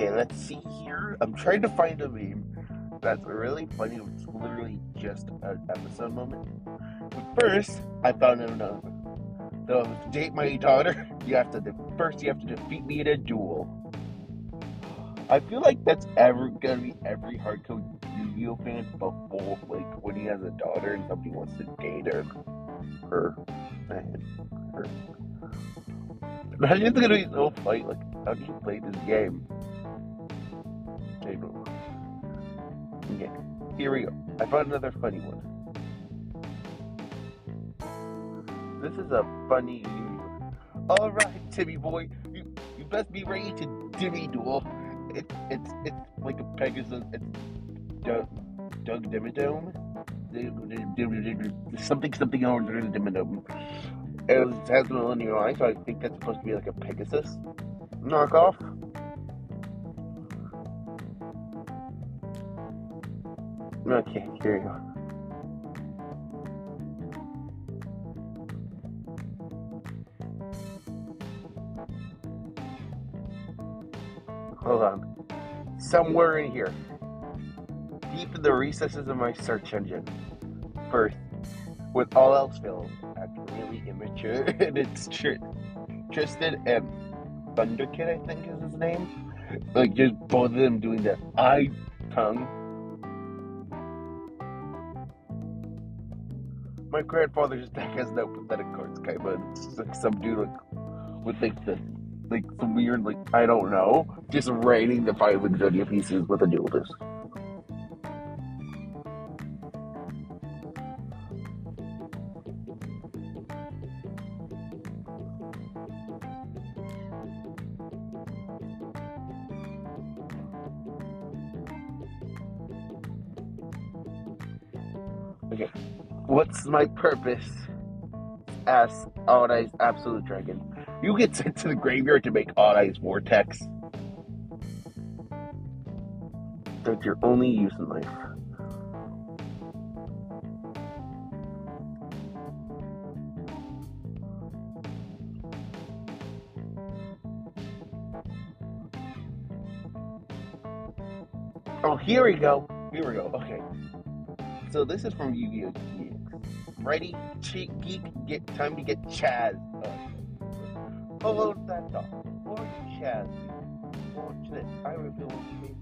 Okay, let's see here. I'm trying to find a meme that's really funny. It's literally just an episode moment. But first, I found another. So to date my daughter, you have to first you have to defeat me in a duel. I feel like that's ever gonna be every hardcore Yu-Gi-Oh fan before, like when he has a daughter and somebody wants to date her, her, and her. Imagine it's gonna be so fight. Like, how do you play this game? Okay, here we go. I found another funny one. This is a funny. All right, Timmy boy, you you best be ready to Timmy duel. It, it's it's like a Pegasus. It's Doug Doug Dimmadome. Something something over Dimmadome. It has an linear eye, so I think that's supposed to be like a Pegasus knockoff. Okay, here you go. Hold on. Somewhere in here, deep in the recesses of my search engine, first, with all else failed, act really immature, and it's tr- Tristan and Thunderkid, I think is his name. Like, just both of them doing that eye tongue. My grandfather's deck has no pathetic cards, but it's like some dude like, with like the like some weird, like I don't know, just raining the five Exodia pieces with a Duel Disk. Okay, what's my purpose? Ask Odd-Eyes Absolute Dragon. You get sent to the graveyard to make Odd-Eyes Vortex. That's your only use in life. Oh, here we go. Here we go. Okay. So this is from Yu-Gi-Oh! Ready, cheek, geek, get time to get Chaz. Follow that dog. Or Chaz. This. I reveal you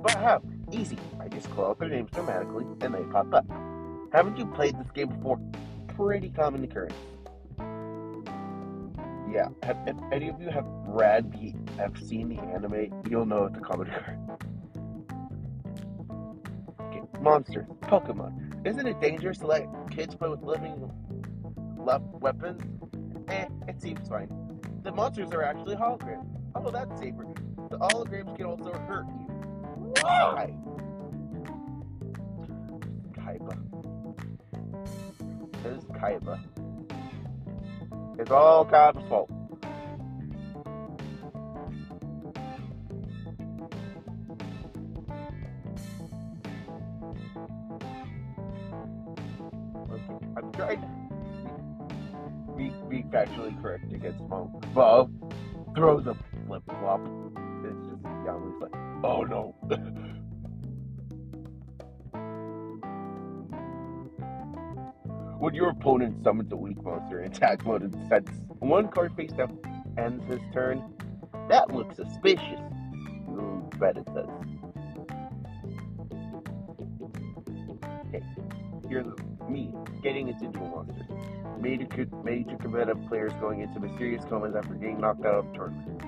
But how? Easy. I just call out their names dramatically and they pop up. Haven't you played this game before? Pretty common occurrence. Yeah, have, if any of you have read the, have seen the anime, you'll know it's a common occurrence. Okay, monsters, Pokemon. Isn't it dangerous to let kids play with living weapons? Eh, it seems fine. The monsters are actually holograms. Oh, that's safer. The holograms can also hurt you. Why? Kaiba. This is Kaiba. It's all Kaiba's fault. Factually correct against Smoke. Bo throws a flip flop. It's just Yami's like, oh no. when your opponent summons a weak monster in attack mode and sets one card face down ends his turn, that looks suspicious. Mm, bet it does. Okay, here's me getting into Duel Monsters. Major, major competitive players going into mysterious comas after getting knocked out of tournament.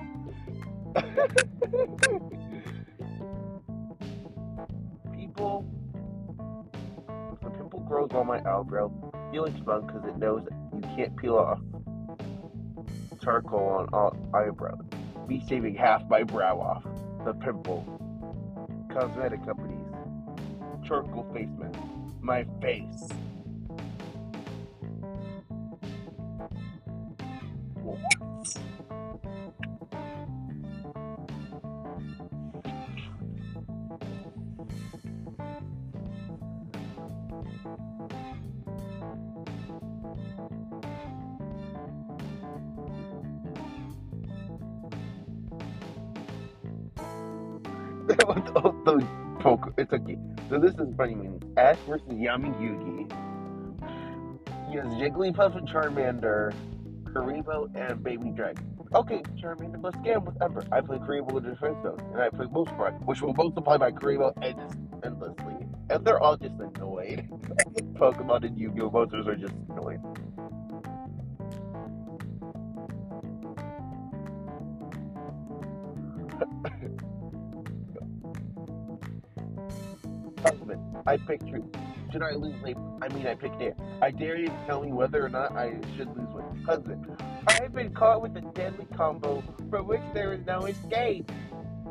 People, the pimple grows on my eyebrow, feeling smug because it knows that you can't peel off charcoal on all eyebrows. Me shaving half my brow off. The pimple. Cosmetic companies. Charcoal face mask. My face. The, the poke. It's okay. So this is funny. I mean, Ash versus Yami Yugi. He has Jigglypuff and Charmander, Kuriboh, and Baby Dragon. Okay, Charmander, him with Ember. I play Kuriboh with Defense Zone, and I play Multiply, which will multiply by Kuriboh and just endlessly. And they're all just annoyed. Pokemon and Yu-Gi-Oh! monsters are just annoyed. I picked truth. Should I lose weight? I mean, I picked it. I dare you to tell me whether or not I should lose weight. Husband, I have been caught with a deadly combo from which there is no escape.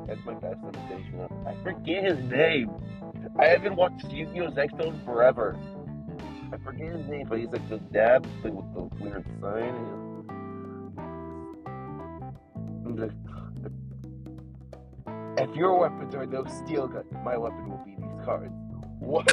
That's my best imitation. I forget his name. I haven't watched Yu-Gi-Oh! X-Zone forever. I forget his name, but he's like the dad thing with the weird sign. And like, if your weapons are no steel gun, my weapon will be these cards. What?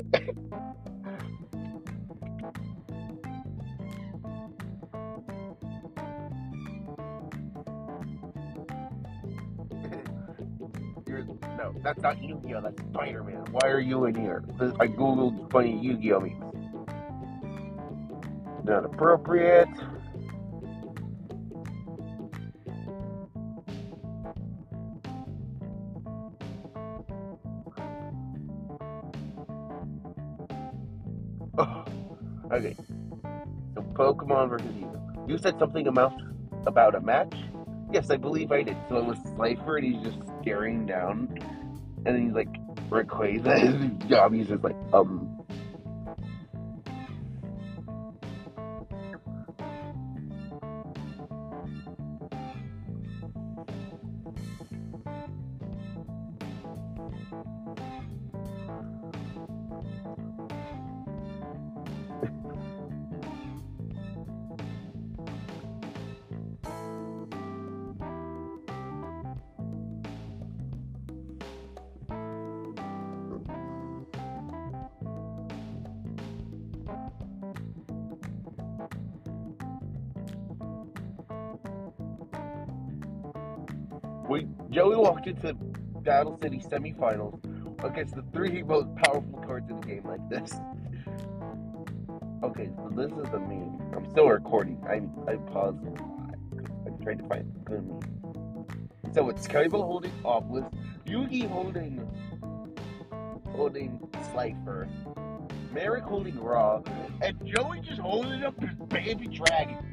No, that's not Yu-Gi-Oh! That's Spider-Man. Why are you in here? I googled funny Yu-Gi-Oh! memes. Not appropriate. Pokemon versus you. You said something about about a match? Yes, I believe I did. So it was Slifer and he's just staring down and then he's like Rayquaza his job he's just like, um Joey walked into Battle City semifinals against the three most powerful cards in the game like this. Okay, so this is the meme. I'm still recording. I I paused. I'm trying to find a good meme. So it's Kaiba holding Obelisk, Yugi holding holding Slifer, Marik holding Ra, and Joey just holding up his baby dragon.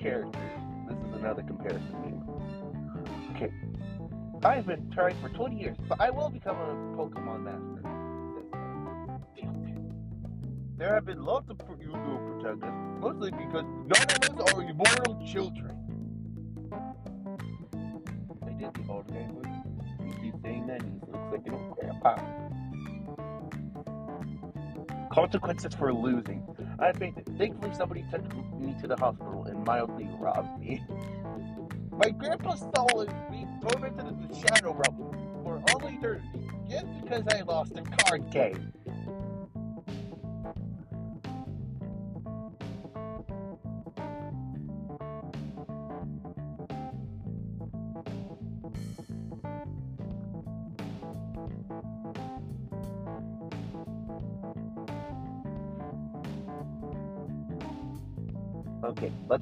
Characters. This is another comparison meme. Okay. I've been trying for 20 years, but I will become a Pokemon master. There have been lots of Yu-Gi-Oh protagonists, mostly because none of us are immortal children. They did the old guy. You keep saying that, he looks like an old grandpa. Consequences for losing. I think thankfully somebody took me to the hospital and mildly robbed me. My grandpa's soul is being tormented in the shadow realm for only eternity just because I lost a card game.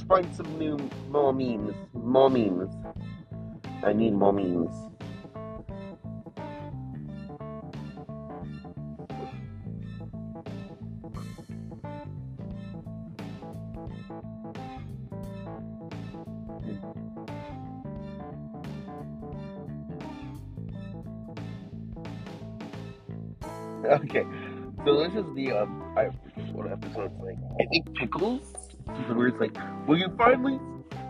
Find some new more memes. More memes. I need more memes. Okay, so this is the um, I what episode like. I think pickles. Where it's like, will you finally?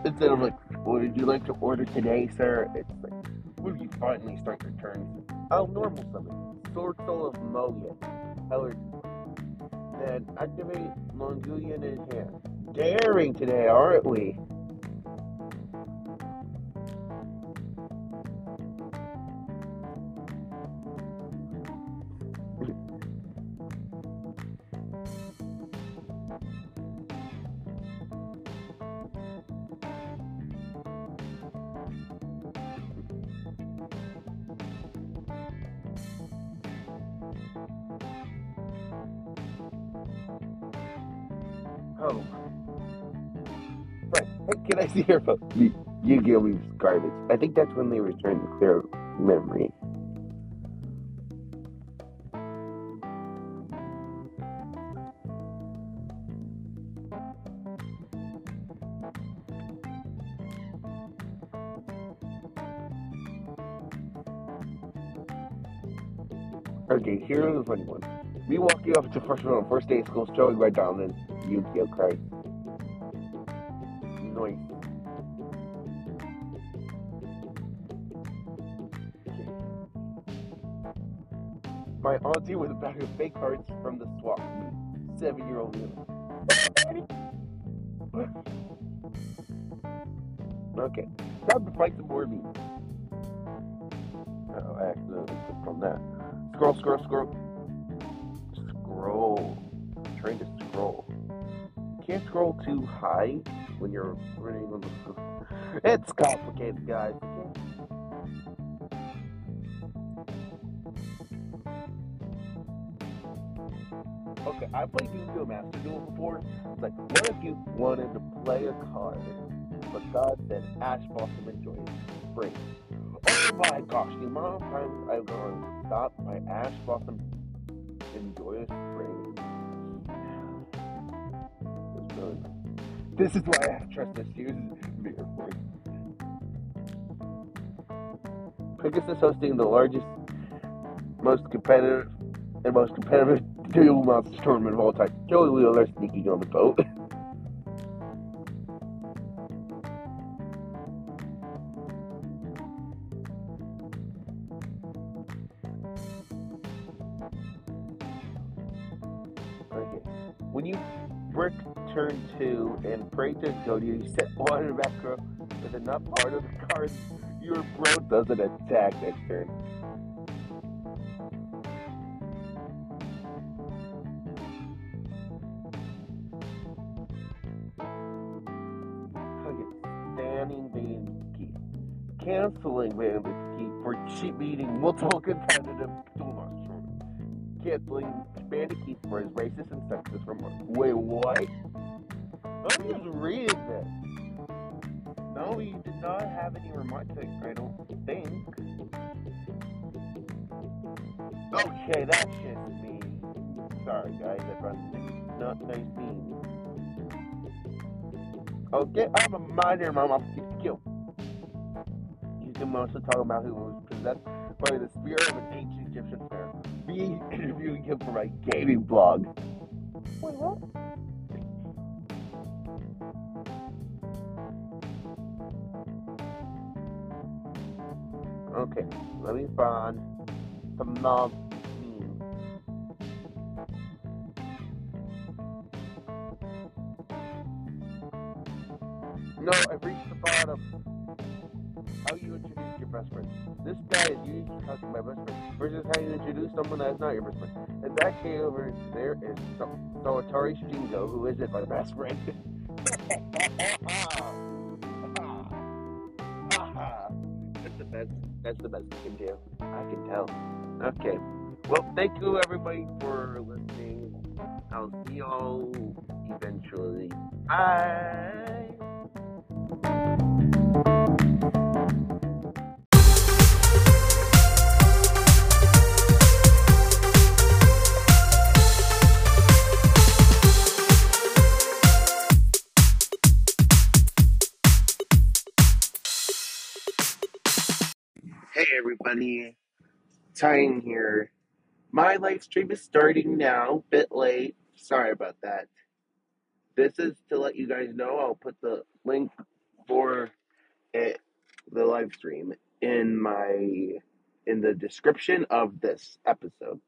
Instead of like, did you like to order today, sir? It's like, will you finally start your turns? Oh, normal summon. Sword Soul of Mogan. Hellard. Then activate Mongolian in hand. Daring today, aren't we? Oh. Right. Can I see your phone? You, give me garbage. I think that's when they trying to clear memory. Okay, here's the funny one. Me walking off to freshman on first day of school, strolling right down, and Yu-Gi-Oh My auntie with a bag of fake cards from the swap. Seven-year-old me. okay, time to fight some more memes. Oh, accidentally on that. Scroll, scroll, scroll. Scroll. I'm trying to scroll. Can't scroll too high when you're running on the. It's complicated, guys. Okay? I played Yu-Gi-Oh! Master Duel before. It's like, what if you wanted to play a card, but God said Ash Blossom enjoy spring? Oh my gosh, the amount of times I've gone stop my Ash Blossom & Joyous Spring. This is why I have trust voice. Pegasus hosting the largest, most competitive, and most competitive Duel Monster tournament of all time. Joey Wheeler sneaking on the boat. two and pray to go to you set one row with enough part of the cards, your bro doesn't attack next turn. Canceling bandit for cheap meeting multiple competitive. Canceling bandit for his racist and sexist remarks. Wait, what? I'm just reading this. No, you did not have any remarks, I don't think. Okay, that's just me. Sorry, guys, I brought not nice memes. Okay, I'm a minor, mom. I'll get killed. You can also talk about who was possessed by the spirit of an ancient Egyptian pharaoh. Me interviewing him for my gaming blog. Wait, what? Okay, let me find non memes. No, I've reached the bottom. How you introduce your best friend. This guy is usually talking my best friend versus how you introduce someone that's not your best friend. And that case over there is so- Solitary Shingo, who isn't my best friend. that's the best you can do. I can tell. Okay. Well, thank you everybody for listening. I'll see y'all eventually. Bye. Everybody, Tyne here. My live stream is starting now, bit late. Sorry about that. This is to let you guys know. I'll put the link for it, the live stream in my in the description of this episode.